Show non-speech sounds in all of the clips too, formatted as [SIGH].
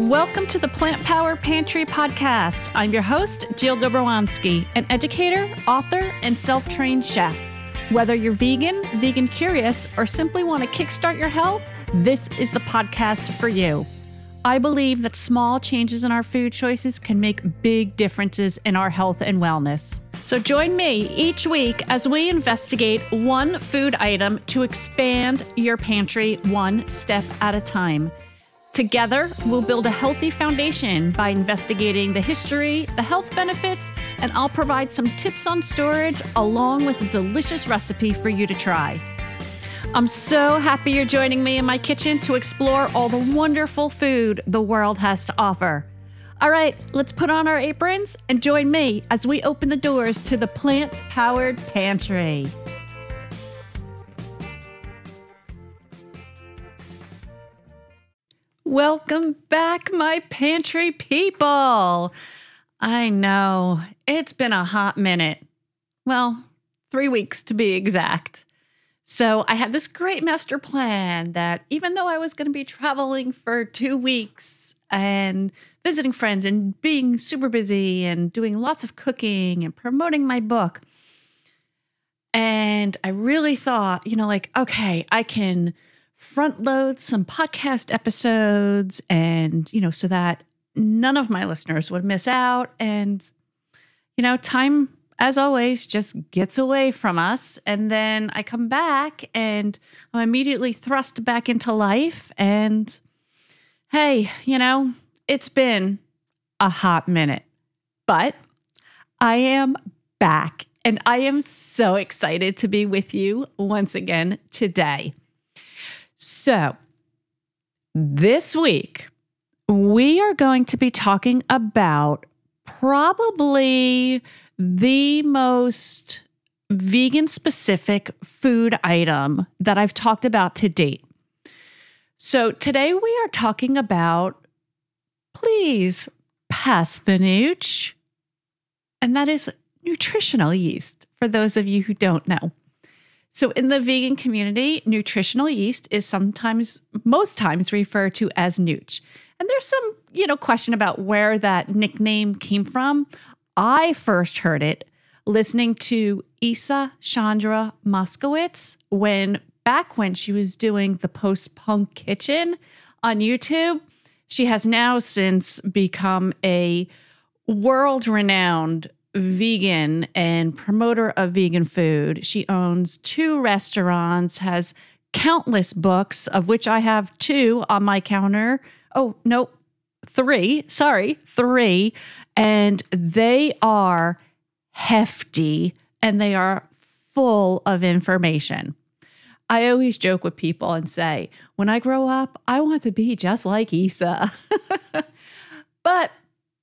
Welcome to the Plant Power Pantry podcast. I'm your host, Jill Dobrowansky, an educator, author, and self trained chef. Whether you're vegan, vegan curious, or simply want to kickstart your health, this is the podcast for you. I believe that small changes in our food choices can make big differences in our health and wellness. So join me each week as we investigate one food item to expand your pantry one step at a time. Together, we'll build a healthy foundation by investigating the history, the health benefits, and I'll provide some tips on storage along with a delicious recipe for you to try. I'm so happy you're joining me in my kitchen to explore all the wonderful food the world has to offer. All right, let's put on our aprons and join me as we open the doors to the plant powered pantry. Welcome back, my pantry people. I know it's been a hot minute. Well, three weeks to be exact. So I had this great master plan that even though I was going to be traveling for two weeks and visiting friends and being super busy and doing lots of cooking and promoting my book, and I really thought, you know, like, okay, I can front load some podcast episodes and, you know, so that none of my listeners would miss out. And, you know, time, as always, just gets away from us. And then I come back and I'm immediately thrust back into life. And hey, you know, it's been a hot minute, but I am back and I am so excited to be with you once again today. So, this week, we are going to be talking about probably the most vegan specific food item that I've talked about to date. So, today we are talking about please pass the nooch, and that is nutritional yeast for those of you who don't know. So, in the vegan community, nutritional yeast is sometimes, most times, referred to as nooch. And there's some, you know, question about where that nickname came from. I first heard it listening to Isa Chandra Moskowitz when back when she was doing the post punk kitchen on YouTube. She has now since become a world renowned vegan and promoter of vegan food. She owns two restaurants, has countless books, of which I have two on my counter. Oh, no, three. Sorry, three. And they are hefty and they are full of information. I always joke with people and say, when I grow up, I want to be just like Isa. [LAUGHS] but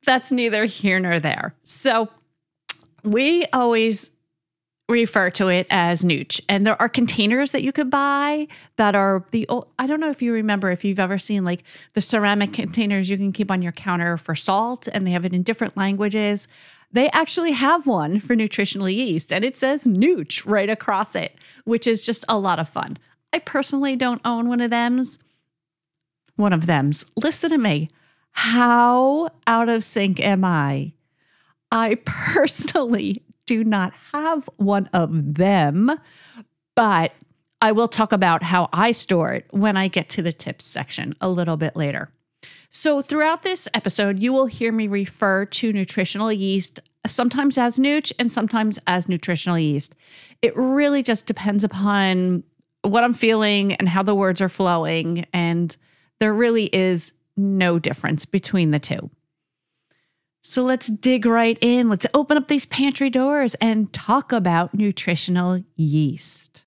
that's neither here nor there. So we always refer to it as nooch. And there are containers that you could buy that are the i don't know if you remember if you've ever seen like the ceramic containers you can keep on your counter for salt and they have it in different languages. They actually have one for nutritional yeast and it says nooch right across it which is just a lot of fun. I personally don't own one of them's one of them's. Listen to me. How out of sync am i I [LAUGHS] personally do not have one of them, but I will talk about how I store it when I get to the tips section a little bit later. So, throughout this episode, you will hear me refer to nutritional yeast sometimes as nooch and sometimes as nutritional yeast. It really just depends upon what I'm feeling and how the words are flowing. And there really is no difference between the two. So let's dig right in. Let's open up these pantry doors and talk about nutritional yeast.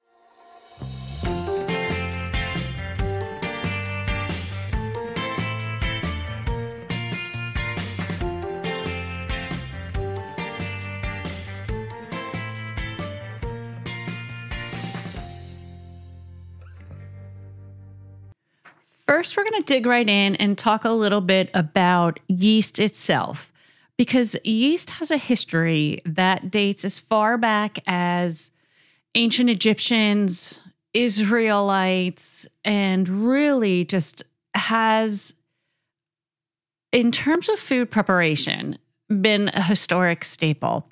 First, we're going to dig right in and talk a little bit about yeast itself because yeast has a history that dates as far back as ancient Egyptians, Israelites, and really just has in terms of food preparation, been a historic staple.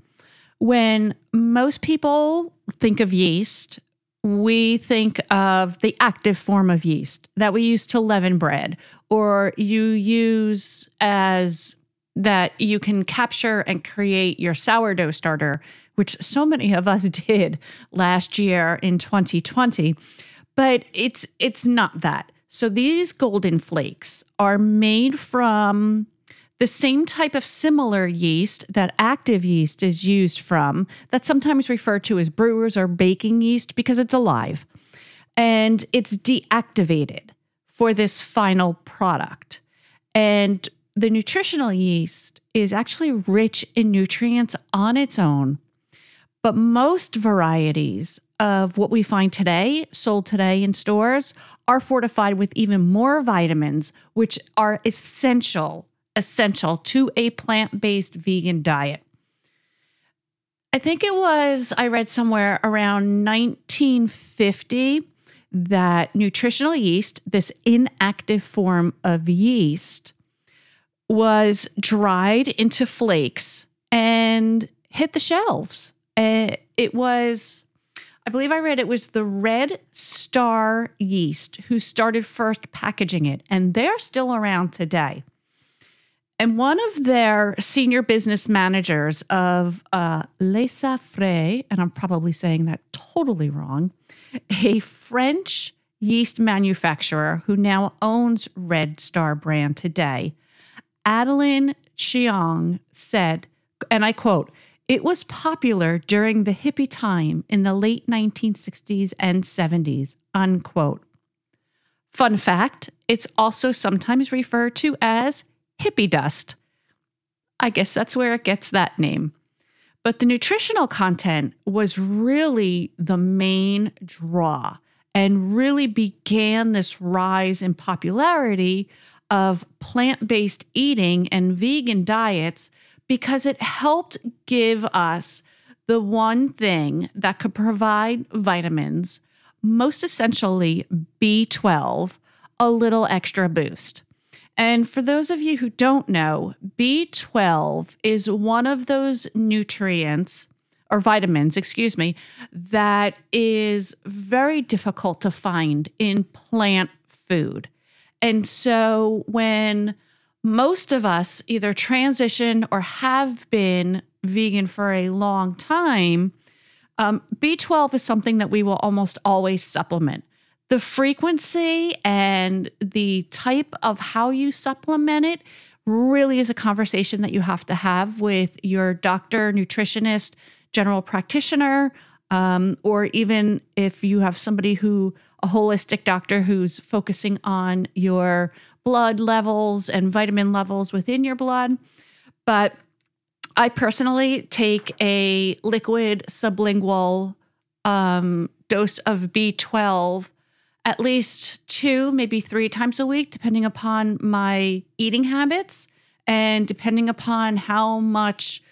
When most people think of yeast, we think of the active form of yeast that we use to leaven bread or you use as that you can capture and create your sourdough starter, which so many of us [LAUGHS] did last year in 2020. But it's it's not that. So these golden flakes are made from the same type of similar yeast that active yeast is used from, that's sometimes referred to as brewers or baking yeast because it's alive. And it's deactivated for this final product. And the nutritional yeast is actually rich in nutrients on its own. But most varieties of what we find today, sold today in stores, are fortified with even more vitamins, which are essential essential to a plant based vegan diet. I think it was, I read somewhere around 1950 that nutritional yeast, this inactive form of yeast, was dried into flakes and hit the shelves. Uh, it was, I believe I read it was the Red Star yeast who started first packaging it, and they're still around today. And one of their senior business managers of uh, Lesaffre, and I'm probably saying that totally wrong, a French yeast manufacturer who now owns Red Star brand today, Adeline Chiang said, and I quote, it was popular during the hippie time in the late 1960s and 70s, unquote. Fun fact, it's also sometimes referred to as hippie dust. I guess that's where it gets that name. But the nutritional content was really the main draw and really began this rise in popularity of plant based eating and vegan diets because it helped give us the one thing that could provide vitamins, most essentially B12, a little extra boost. And for those of you who don't know, B12 is one of those nutrients or vitamins, excuse me, that is very difficult to find in plant food. And so when most of us either transition or have been vegan for a long time, um, B12 is something that we will almost always supplement. The frequency and the type of how you supplement it really is a conversation that you have to have with your doctor, nutritionist, general practitioner, um, or even if you have somebody who, a holistic doctor who's focusing on your blood levels and vitamin levels within your blood. But I personally take a liquid sublingual um, dose of B12 at least two, maybe three times a week, depending upon my eating habits and depending upon how much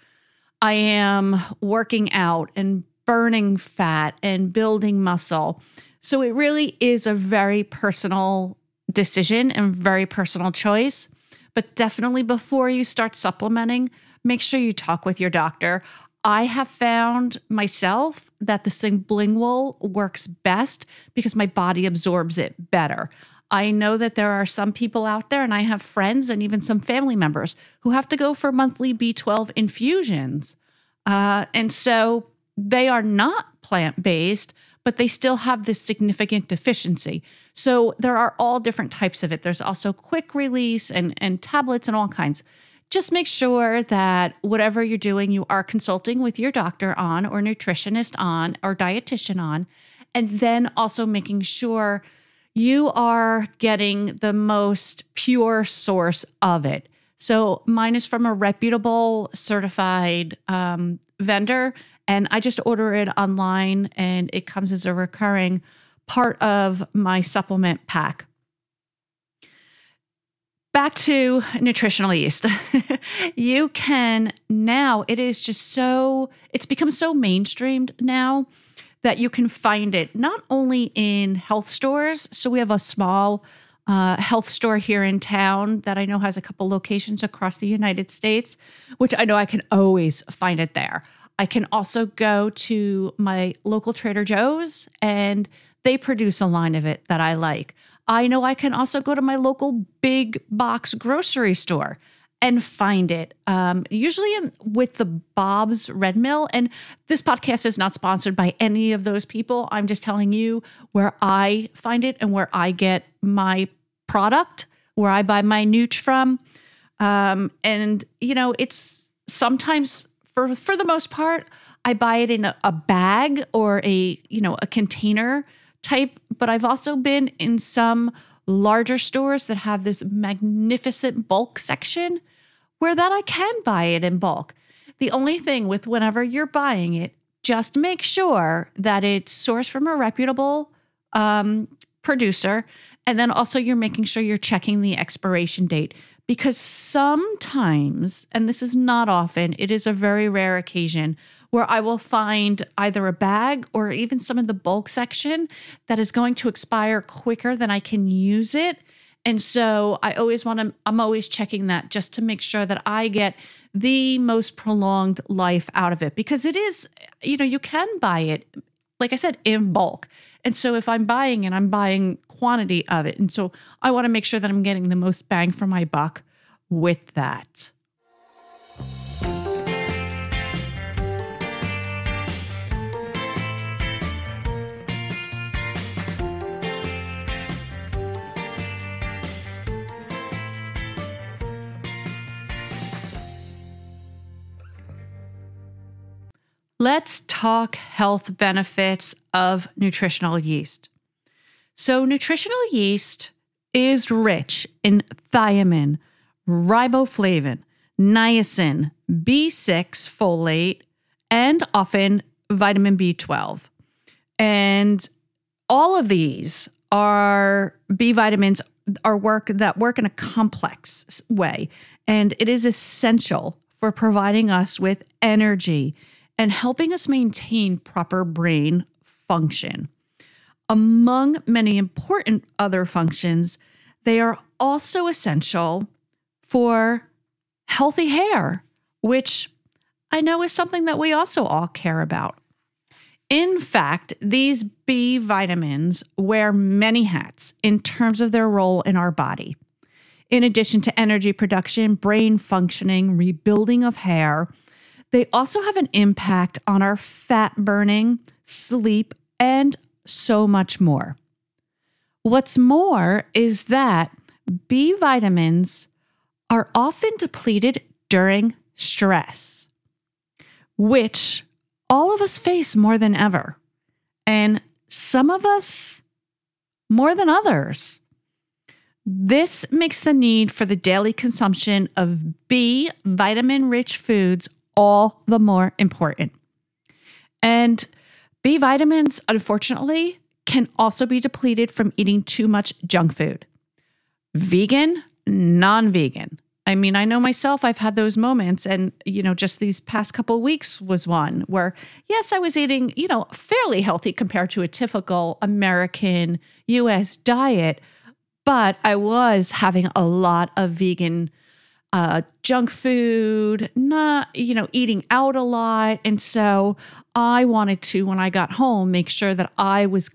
I am working out and burning fat and building muscle. So it really is a very personal decision and very personal choice. But definitely before you start supplementing, make sure you talk with your doctor. I have found myself that the sublingual works best because my body absorbs it better. I know that there are some people out there, and I have friends and even some family members who have to go for monthly B12 infusions. Uh, and so they are not plant based, but they still have this significant deficiency. So there are all different types of it. There's also quick release and, and tablets and all kinds just make sure that whatever you're doing, you are consulting with your doctor on, or nutritionist on, or dietitian on, and then also making sure you are getting the most pure source of it. So mine is from a reputable certified um, vendor, and I just order it online, and it comes as a recurring part of my supplement pack back to nutritional yeast. [LAUGHS] you can now, it is just so, it's become so mainstreamed now that you can find it not only in health stores. So we have a small uh, health store here in town that I know has a couple locations across the United States, which I know I can always find it there. I can also go to my local Trader Joe's and they produce a line of it that I like. I know I can also go to my local big box grocery store and find it. Um, usually in, with the Bob's Red Mill. And this podcast is not sponsored by any of those people. I'm just telling you where I find it and where I get my product, where I buy my nooch from. Um, and you know, it's sometimes for for the most part, I buy it in a, a bag or a you know a container type. But I've also been in some larger stores that have this magnificent bulk section where that I can buy it in bulk. The only thing with whenever you're buying it, just make sure that it's sourced from a reputable um, producer. And then also you're making sure you're checking the expiration date because sometimes, and this is not often, it is a very rare occasion where I will find either a bag or even some of the bulk section that is going to expire quicker than I can use it. And so I always want to, I'm always checking that just to make sure that I get the most prolonged life out of it because it is, you know, you can buy it, like I said, in bulk. And so if I'm buying and I'm buying quantity of it. And so I want to make sure that I'm getting the most bang for my buck with that. Let's talk health benefits of nutritional yeast. So, nutritional yeast is rich in thiamine, riboflavin, niacin, B6 folate, and often vitamin B12. And all of these are B vitamins are work that work in a complex way and it is essential for providing us with energy and helping us maintain proper brain function. Among many important other functions, they are also essential for healthy hair, which I know is something that we also all care about. In fact, these B vitamins wear many hats in terms of their role in our body. In addition to energy production, brain functioning, rebuilding of hair, they also have an impact on our fat burning, sleep, and so much more. What's more is that B vitamins are often depleted during stress, which all of us face more than ever. And some of us more than others. This makes the need for the daily consumption of B vitamin rich foods all the more important. And B vitamins, unfortunately, can also be depleted from eating too much junk food. Vegan, non vegan. I mean, I know myself, I've had those moments. And, you know, just these past couple weeks was one where, yes, I was eating, you know, fairly healthy compared to a typical American US diet, but I was having a lot of vegan uh, junk food, not, you know, eating out a lot. And so I wanted to, when I got home, make sure that I was,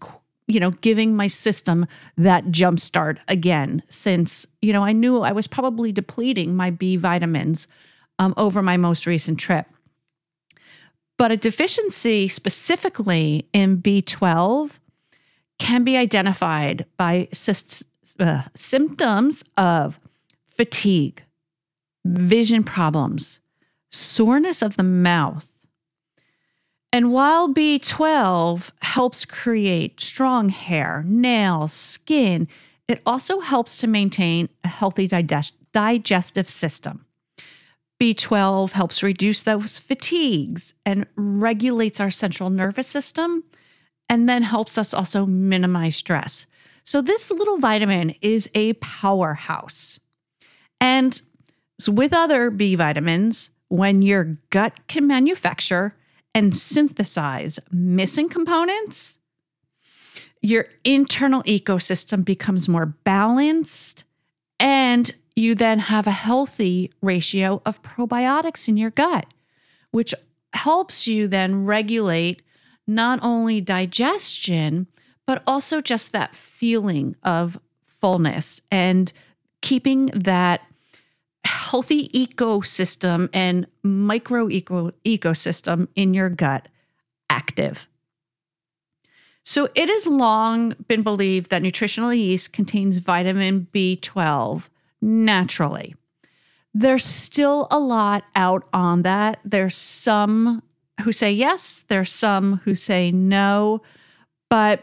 you know, giving my system that jump start again, since, you know, I knew I was probably depleting my B vitamins um, over my most recent trip. But a deficiency specifically in B12 can be identified by uh, symptoms of fatigue, vision problems, soreness of the mouth. And while B12 helps create strong hair, nails, skin, it also helps to maintain a healthy digest- digestive system. B12 helps reduce those fatigues and regulates our central nervous system, and then helps us also minimize stress. So, this little vitamin is a powerhouse. And with other B vitamins, when your gut can manufacture and synthesize missing components, your internal ecosystem becomes more balanced and you then have a healthy ratio of probiotics in your gut, which helps you then regulate not only digestion, but also just that feeling of fullness and keeping that healthy ecosystem and micro eco- ecosystem in your gut active. So, it has long been believed that nutritional yeast contains vitamin B12 naturally. There's still a lot out on that. There's some who say yes, there's some who say no. But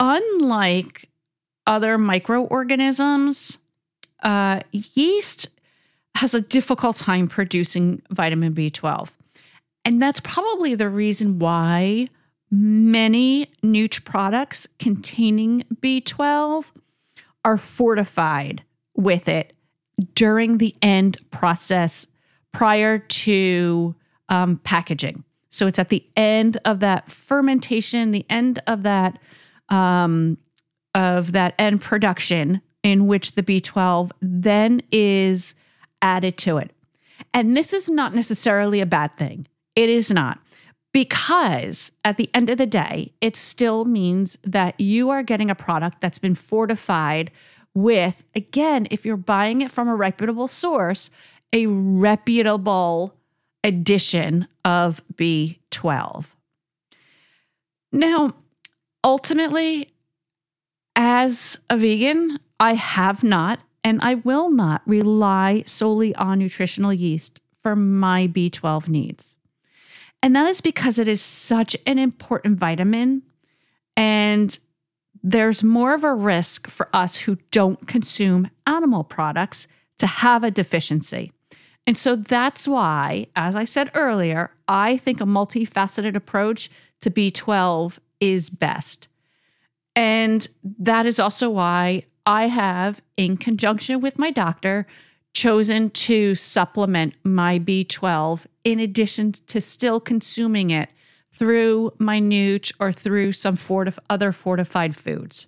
unlike other microorganisms, uh, yeast has a difficult time producing vitamin B12. And that's probably the reason why many Nooch products containing B12 are fortified with it during the end process prior to um, packaging. So it's at the end of that fermentation, the end of that um, of that end production in which the B12 then is added to it. And this is not necessarily a bad thing. It is not because at the end of the day, it still means that you are getting a product that's been fortified with, again, if you're buying it from a reputable source, a reputable addition of B12. Now, ultimately, as a vegan, I have not and I will not rely solely on nutritional yeast for my B12 needs. And that is because it is such an important vitamin. And there's more of a risk for us who don't consume animal products to have a deficiency. And so that's why, as I said earlier, I think a multifaceted approach to B12 is best. And that is also why I have, in conjunction with my doctor, chosen to supplement my B12 in addition to still consuming it through my Nooch or through some fortif- other fortified foods.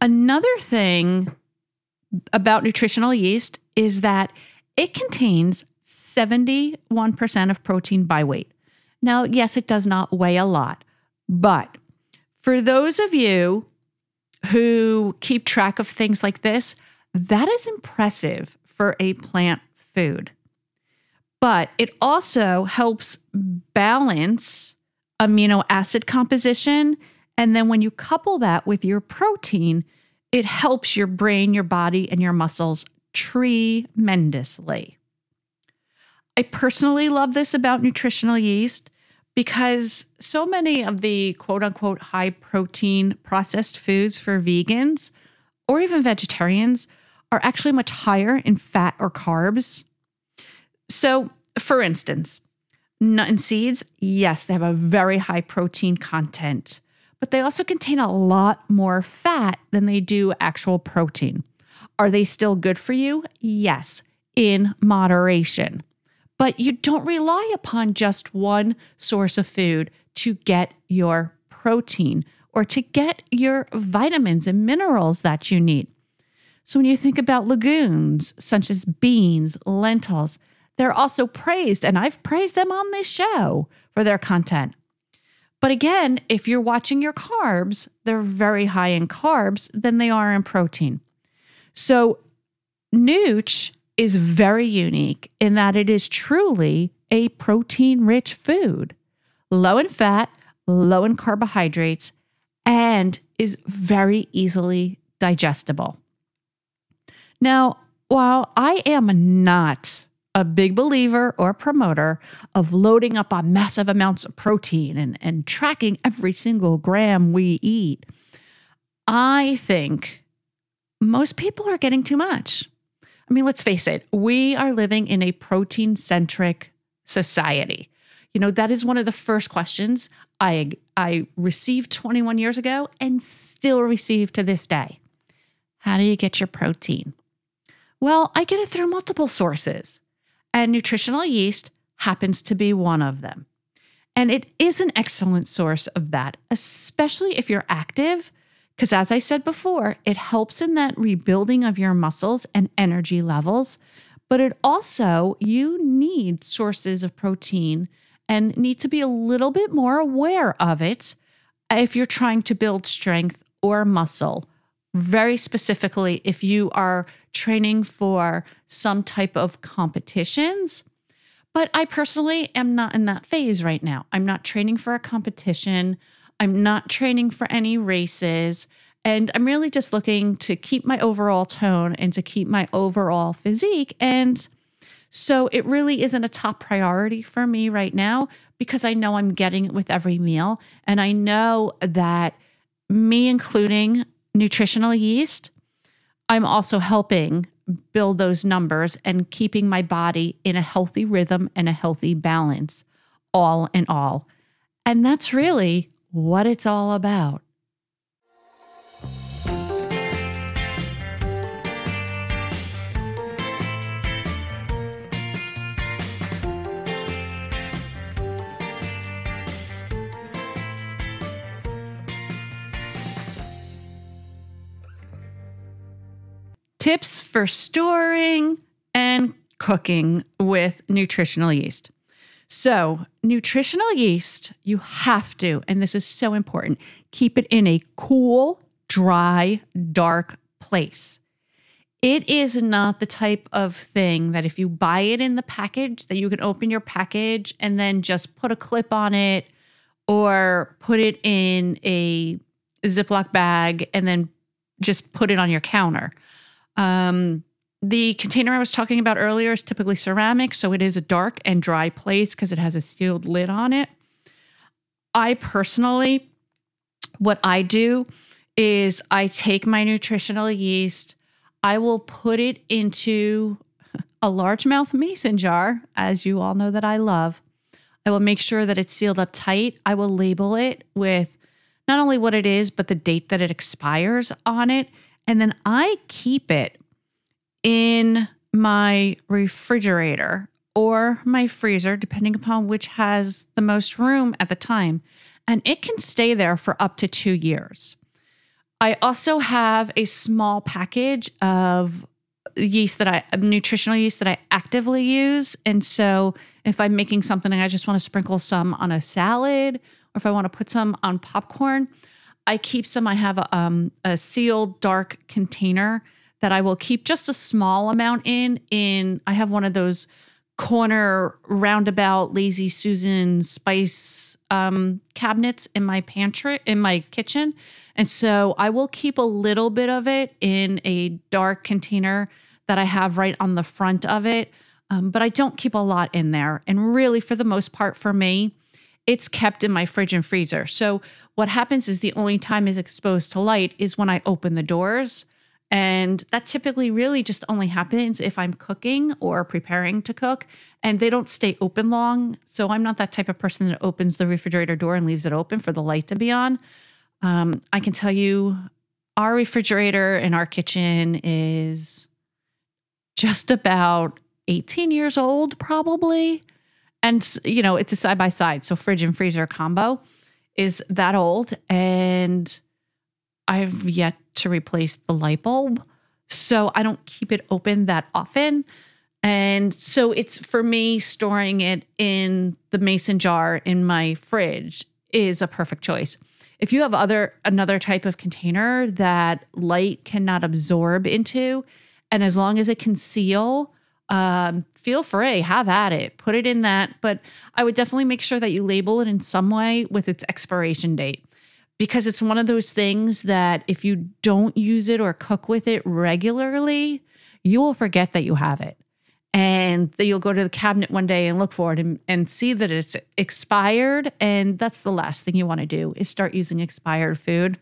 Another thing about nutritional yeast is that it contains 71% of protein by weight. Now, yes, it does not weigh a lot, but for those of you who keep track of things like this, that is impressive for a plant food. But it also helps balance amino acid composition. And then when you couple that with your protein, it helps your brain, your body, and your muscles tremendously. I personally love this about nutritional yeast because so many of the quote unquote high protein processed foods for vegans or even vegetarians are actually much higher in fat or carbs. So, for instance, nut and seeds, yes, they have a very high protein content, but they also contain a lot more fat than they do actual protein. Are they still good for you? Yes, in moderation. But you don't rely upon just one source of food to get your protein or to get your vitamins and minerals that you need. So when you think about legumes such as beans, lentils, they're also praised, and I've praised them on this show for their content. But again, if you're watching your carbs, they're very high in carbs than they are in protein. So, Nooch is very unique in that it is truly a protein rich food, low in fat, low in carbohydrates, and is very easily digestible. Now, while I am not a big believer or promoter of loading up on massive amounts of protein and, and tracking every single gram we eat, I think most people are getting too much. I mean, let's face it, we are living in a protein centric society. You know, that is one of the first questions I, I received 21 years ago and still receive to this day. How do you get your protein? Well, I get it through multiple sources, and nutritional yeast happens to be one of them. And it is an excellent source of that, especially if you're active. Because as I said before, it helps in that rebuilding of your muscles and energy levels. But it also, you need sources of protein and need to be a little bit more aware of it if you're trying to build strength or muscle. Very specifically, if you are training for some type of competitions. But I personally am not in that phase right now. I'm not training for a competition. I'm not training for any races. And I'm really just looking to keep my overall tone and to keep my overall physique. And so it really isn't a top priority for me right now because I know I'm getting it with every meal. And I know that me including nutritional yeast, I'm also helping build those numbers and keeping my body in a healthy rhythm and a healthy balance, all in all. And that's really what it's all about. Tips for storing and cooking with nutritional yeast. So, nutritional yeast, you have to, and this is so important, keep it in a cool, dry, dark place. It is not the type of thing that if you buy it in the package, that you can open your package and then just put a clip on it or put it in a Ziploc bag and then just put it on your counter. Um, the container I was talking about earlier is typically ceramic, so it is a dark and dry place because it has a sealed lid on it. I personally, what I do is I take my nutritional yeast, I will put it into a largemouth mason jar, as you all know that I love. I will make sure that it's sealed up tight. I will label it with not only what it is, but the date that it expires on it. And then I keep it in my refrigerator or my freezer, depending upon which has the most room at the time. And it can stay there for up to two years. I also have a small package of yeast that I, nutritional yeast that I actively use. And so if I'm making something and I just want to sprinkle some on a salad, or if I want to put some on popcorn, I keep some. I have a, um, a sealed dark container that I will keep just a small amount in. In I have one of those corner roundabout lazy Susan spice um, cabinets in my pantry in my kitchen, and so I will keep a little bit of it in a dark container that I have right on the front of it. Um, but I don't keep a lot in there. And really, for the most part, for me, it's kept in my fridge and freezer. So what happens is the only time is exposed to light is when I open the doors. And that typically really just only happens if I'm cooking or preparing to cook and they don't stay open long. So I'm not that type of person that opens the refrigerator door and leaves it open for the light to be on. Um, I can tell you our refrigerator in our kitchen is just about 18 years old, probably. And, you know, it's a side by side. So fridge and freezer combo is that old and I've yet to replace the light bulb. So I don't keep it open that often. And so it's for me storing it in the mason jar in my fridge is a perfect choice. If you have other another type of container that light cannot absorb into and as long as it can seal um, feel free, have at it, put it in that. But I would definitely make sure that you label it in some way with its expiration date because it's one of those things that if you don't use it or cook with it regularly, you will forget that you have it. And you'll go to the cabinet one day and look for it and, and see that it's expired. And that's the last thing you want to do is start using expired food.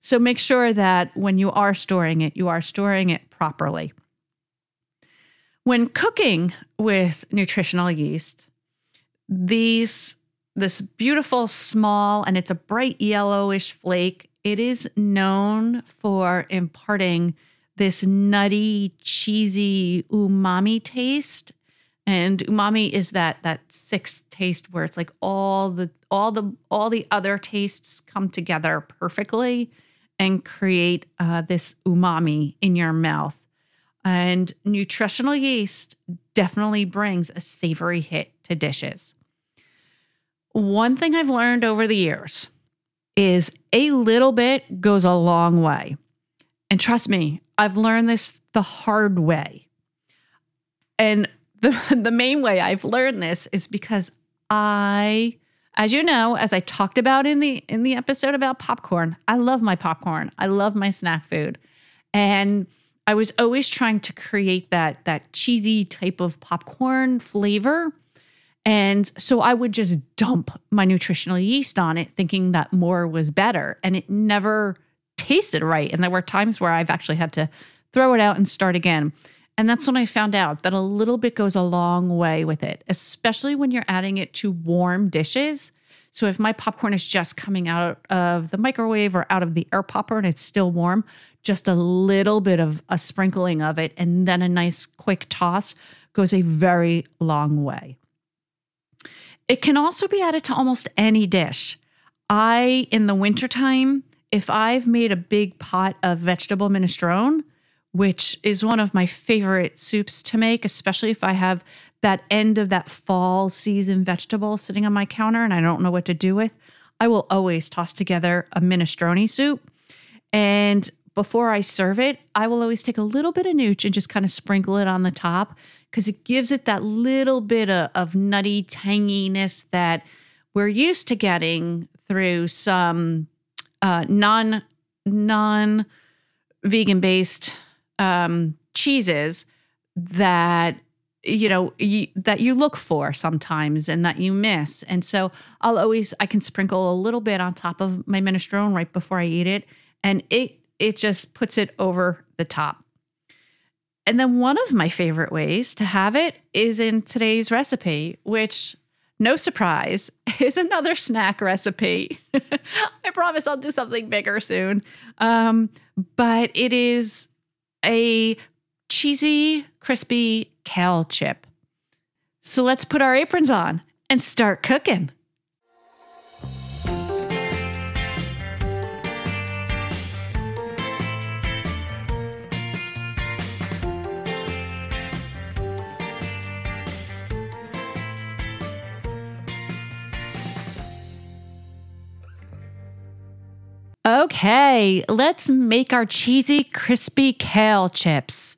So make sure that when you are storing it, you are storing it properly. When cooking with nutritional yeast, these this beautiful small and it's a bright yellowish flake, it is known for imparting this nutty, cheesy umami taste And umami is that that sixth taste where it's like all the all the all the other tastes come together perfectly and create uh, this umami in your mouth. And nutritional yeast definitely brings a savory hit to dishes. One thing I've learned over the years is a little bit goes a long way. And trust me, I've learned this the hard way. And the, [LAUGHS] the main way I've learned this is because I, as you know, as I talked about in the in the episode about popcorn, I love my popcorn. I love my snack food. And I was always trying to create that that cheesy type of popcorn flavor and so I would just dump my nutritional yeast on it, thinking that more was better. And it never tasted right. And there were times where I've actually had to throw it out and start again. And that's when I found out that a little bit goes a long way with it, especially when you're adding it to warm dishes. So if my popcorn is just coming out of the microwave or out of the air popper and it's still warm, just a little bit of a sprinkling of it and then a nice quick toss goes a very long way. It can also be added to almost any dish. I, in the wintertime, if I've made a big pot of vegetable minestrone, which is one of my favorite soups to make, especially if I have that end of that fall season vegetable sitting on my counter and I don't know what to do with, I will always toss together a minestrone soup. And before I serve it, I will always take a little bit of nooch and just kind of sprinkle it on the top because it gives it that little bit of, of nutty tanginess that we're used to getting through some uh, non non vegan based um, cheeses that you know you, that you look for sometimes and that you miss. And so i'll always i can sprinkle a little bit on top of my minestrone right before i eat it and it it just puts it over the top and then one of my favorite ways to have it is in today's recipe, which no surprise, [LAUGHS] is another snack recipe. [LAUGHS] I promise I'll do something bigger soon. Um, but it is a cheesy, crispy kale chip. So let's put our aprons on and start cooking. Okay, let's make our cheesy, crispy kale chips.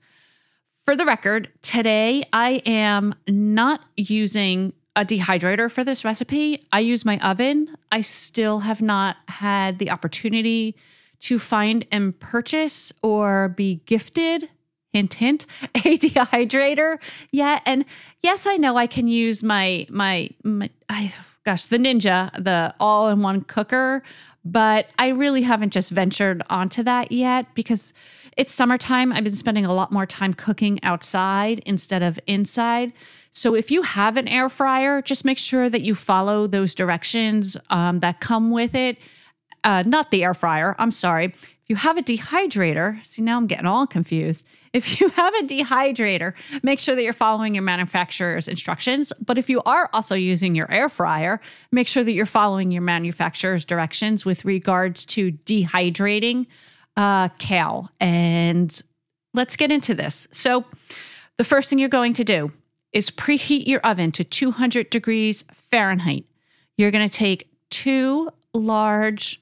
For the record, today I am not using a dehydrator for this recipe. I use my oven. I still have not had the opportunity to find and purchase or be gifted, hint, hint, [LAUGHS] a dehydrator yet. And yes, I know I can use my, my, my I, gosh, the Ninja, the all in one cooker but I really haven't just ventured onto that yet because it's summertime. I've been spending a lot more time cooking outside instead of inside. So if you have an air fryer, just make sure that you follow those directions um, that come with it. Uh, not the air fryer, I'm sorry. If you have a dehydrator, see now I'm getting all confused. [LAUGHS] If you have a dehydrator, make sure that you're following your manufacturer's instructions. But if you are also using your air fryer, make sure that you're following your manufacturer's directions with regards to dehydrating uh, kale. And let's get into this. So, the first thing you're going to do is preheat your oven to 200 degrees Fahrenheit. You're going to take two large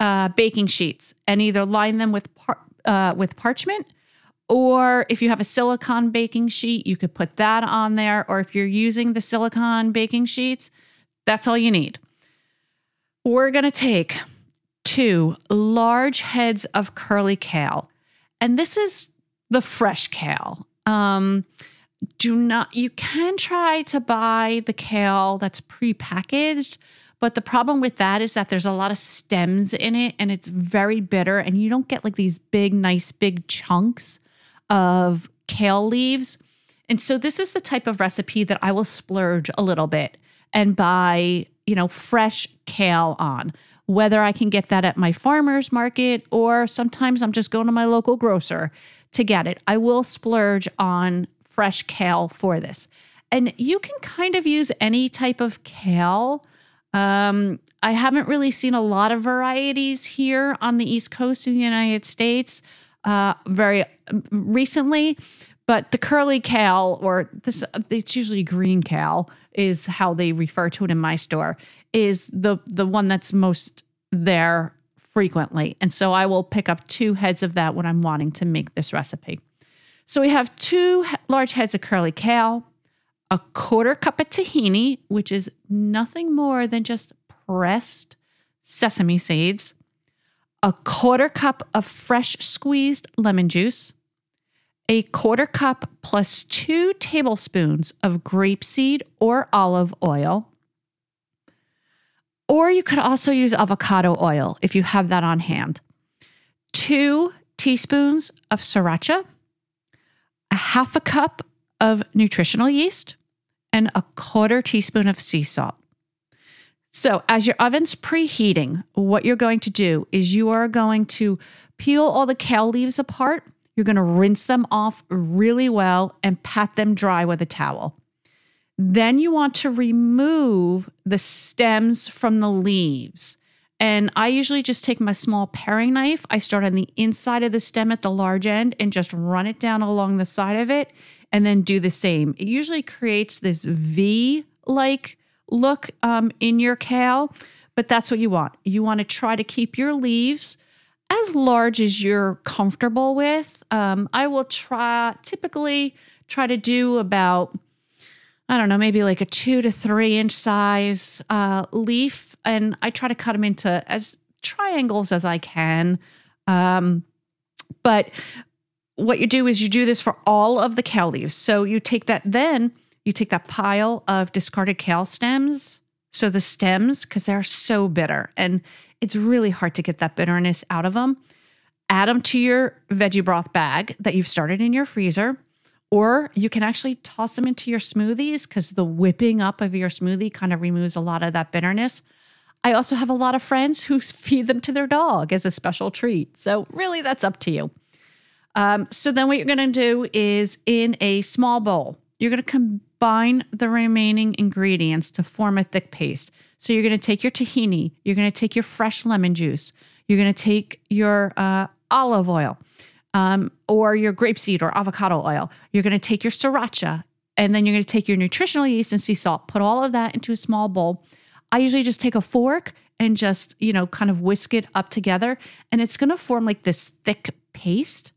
uh, baking sheets and either line them with par- uh, with parchment or if you have a silicone baking sheet, you could put that on there. Or if you're using the silicone baking sheets, that's all you need. We're going to take two large heads of curly kale. And this is the fresh kale. Um, do not, you can try to buy the kale that's prepackaged, but the problem with that is that there's a lot of stems in it and it's very bitter, and you don't get like these big, nice, big chunks of kale leaves. And so this is the type of recipe that I will splurge a little bit and buy, you know, fresh kale on. Whether I can get that at my farmer's market or sometimes I'm just going to my local grocer to get it. I will splurge on fresh kale for this. And you can kind of use any type of kale. Um, I haven't really seen a lot of varieties here on the East Coast in the United States uh, very um, recently, but the curly kale, or this, it's usually green kale, is how they refer to it in my store, is the the one that's most there frequently. And so I will pick up two heads of that when I'm wanting to make this recipe. So we have two large heads of curly kale, a quarter cup of tahini, which is nothing more than just pressed sesame seeds, a quarter cup of fresh squeezed lemon juice, a quarter cup plus two tablespoons of grapeseed or olive oil. Or you could also use avocado oil if you have that on hand. Two teaspoons of sriracha, a half a cup of nutritional yeast, and a quarter teaspoon of sea salt. So, as your oven's preheating, what you're going to do is you are going to peel all the kale leaves apart. You're going to rinse them off really well and pat them dry with a towel. Then you want to remove the stems from the leaves. And I usually just take my small paring knife. I start on the inside of the stem at the large end and just run it down along the side of it and then do the same. It usually creates this V like look um, in your kale, but that's what you want. You want to try to keep your leaves as large as you're comfortable with. Um, I will try typically try to do about I don't know, maybe like a two to three inch size uh, leaf, and I try to cut them into as triangles as I can. Um, but what you do is you do this for all of the kale leaves. So you take that then you take that pile of discarded kale stems. So the stems, because they're so bitter and it's really hard to get that bitterness out of them. Add them to your veggie broth bag that you've started in your freezer. Or you can actually toss them into your smoothies because the whipping up of your smoothie kind of removes a lot of that bitterness. I also have a lot of friends who [LAUGHS] feed them to their dog as a special treat. So, really, that's up to you. Um, so, then what you're going to do is in a small bowl, you're going to combine the remaining ingredients to form a thick paste. So you're going to take your tahini, you're going to take your fresh lemon juice, you're going to take your uh, olive oil um, or your grapeseed or avocado oil, you're going to take your sriracha, and then you're going to take your nutritional yeast and sea salt, put all of that into a small bowl. I usually just take a fork and just, you know, kind of whisk it up together, and it's going to form like this thick paste.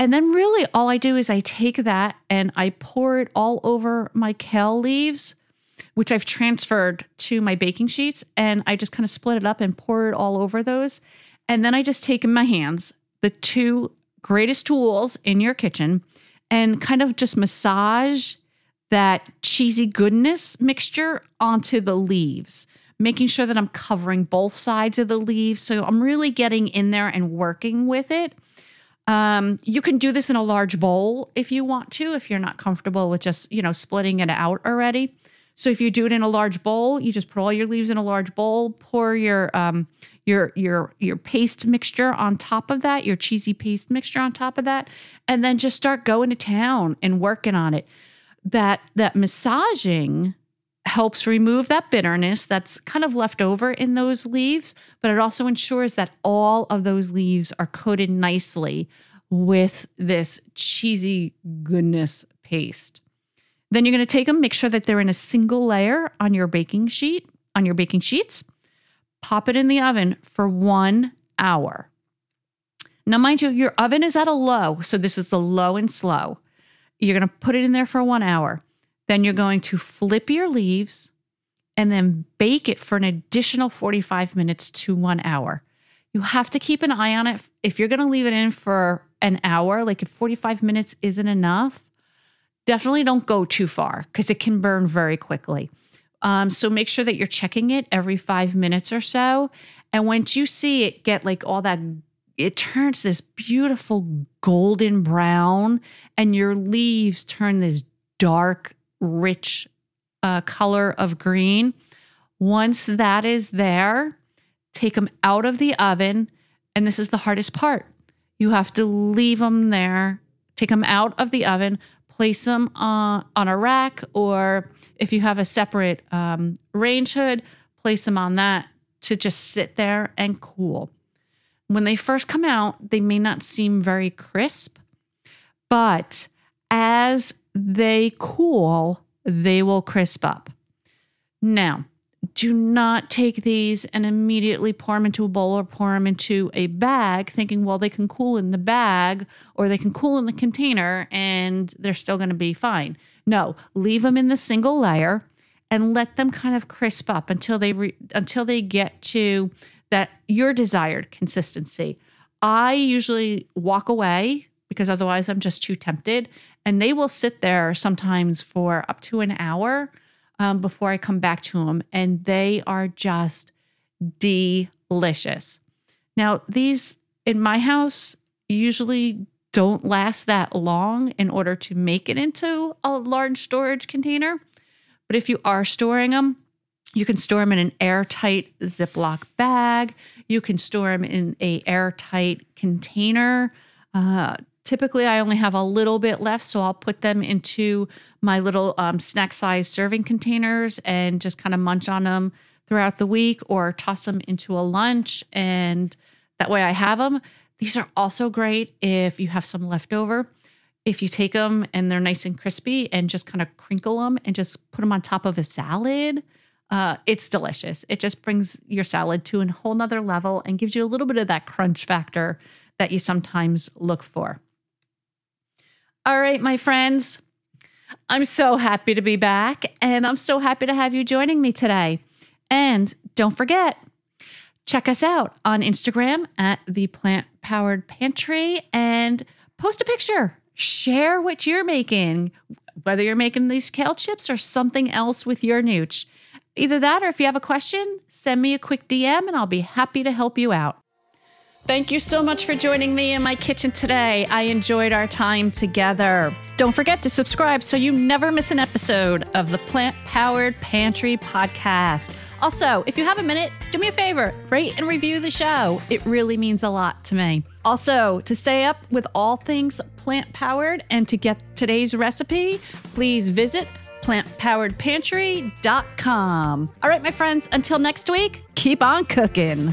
And then really all I do is I take that and I pour it all over my kale leaves, which I've transferred to my baking sheets. And I just kind of split it up and pour it all over those. And then I just take in my hands the two greatest tools in your kitchen and kind of just massage that cheesy goodness mixture onto the leaves, making sure that I'm covering both sides of the leaves. So I'm really getting in there and working with it. Um, you can do this in a large bowl if you want to, if you're not comfortable with just, you know, splitting it out already. So if you do it in a large bowl, you just put all your leaves in a large bowl, pour your um, your your your paste mixture on top of that, your cheesy paste mixture on top of that, and then just start going to town and working on it. That that massaging helps remove that bitterness that's kind of left over in those leaves, but it also ensures that all of those leaves are coated nicely with this cheesy goodness paste. Then you're going to take them, make sure that they're in a single layer on your baking sheet, on your baking sheets. Pop it in the oven for one hour. Now, mind you, your oven is at a low, so this is the low and slow. You're going to put it in there for one hour. Then you're going to flip your leaves and then bake it for an additional 45 minutes to one hour. You have to keep an eye on it. If you're going to leave it in for an hour, like if 45 minutes isn't enough, definitely don't go too far because it can burn very quickly. Um, so make sure that you're checking it every five minutes or so. And once you see it get like all that, it turns this beautiful golden brown, and your leaves turn this dark rich uh, color of green. Once that is there, take them out of the oven. And this is the hardest part. You have to leave them there, take them out of the oven, place them on, on a rack, or if you have a separate um, range hood, place them on that to just sit there and cool. When they first come out, they may not seem very crisp, but as they cool, they will crisp up. Now, do not take these and immediately pour them into a bowl or pour them into a bag, thinking, well, they can cool in the bag or they can cool in the container and they're still going to be fine. No, leave them in the single layer and let them kind of crisp up until they re- until they get to that your desired consistency. I usually walk away because otherwise I'm just too tempted and they will sit there sometimes for up to an hour um, before I come back to them, and they are just delicious. Now, these in my house usually don't last that long in order to make it into a large storage container. But if you are storing them, you can store them in an airtight Ziploc bag. You can store them in a airtight container. Uh, typically, I only have a little bit left, so I'll put them into my little um, snack size serving containers and just kind of munch on them throughout the week or toss them into a lunch. And that way I have them. These are also great if you have some leftover. If you take them and they're nice and crispy and just kind of crinkle them and just put them on top of a salad, uh, it's delicious. It just brings your salad to a whole nother level and gives you a little bit of that crunch factor that you sometimes look for. All right, my friends, I'm so happy to be back, and I'm so happy to have you joining me today. And don't forget, check us out on Instagram at the Plant Powered Pantry and post a picture. Share what you're making, whether you're making these kale chips or something else with your nooch. Either that, or if you have a question, send me a quick DM and I'll be happy to help you out. Thank you so much for joining me in my kitchen today. I enjoyed our time together. Don't forget to subscribe so you never miss an episode of the Plant Powered Pantry podcast. Also, if you have a minute, do me a favor rate and review the show. It really means a lot to me. Also, to stay up with all things plant powered and to get today's recipe, please visit plantpoweredpantry.com. All right, my friends, until next week, keep on cooking.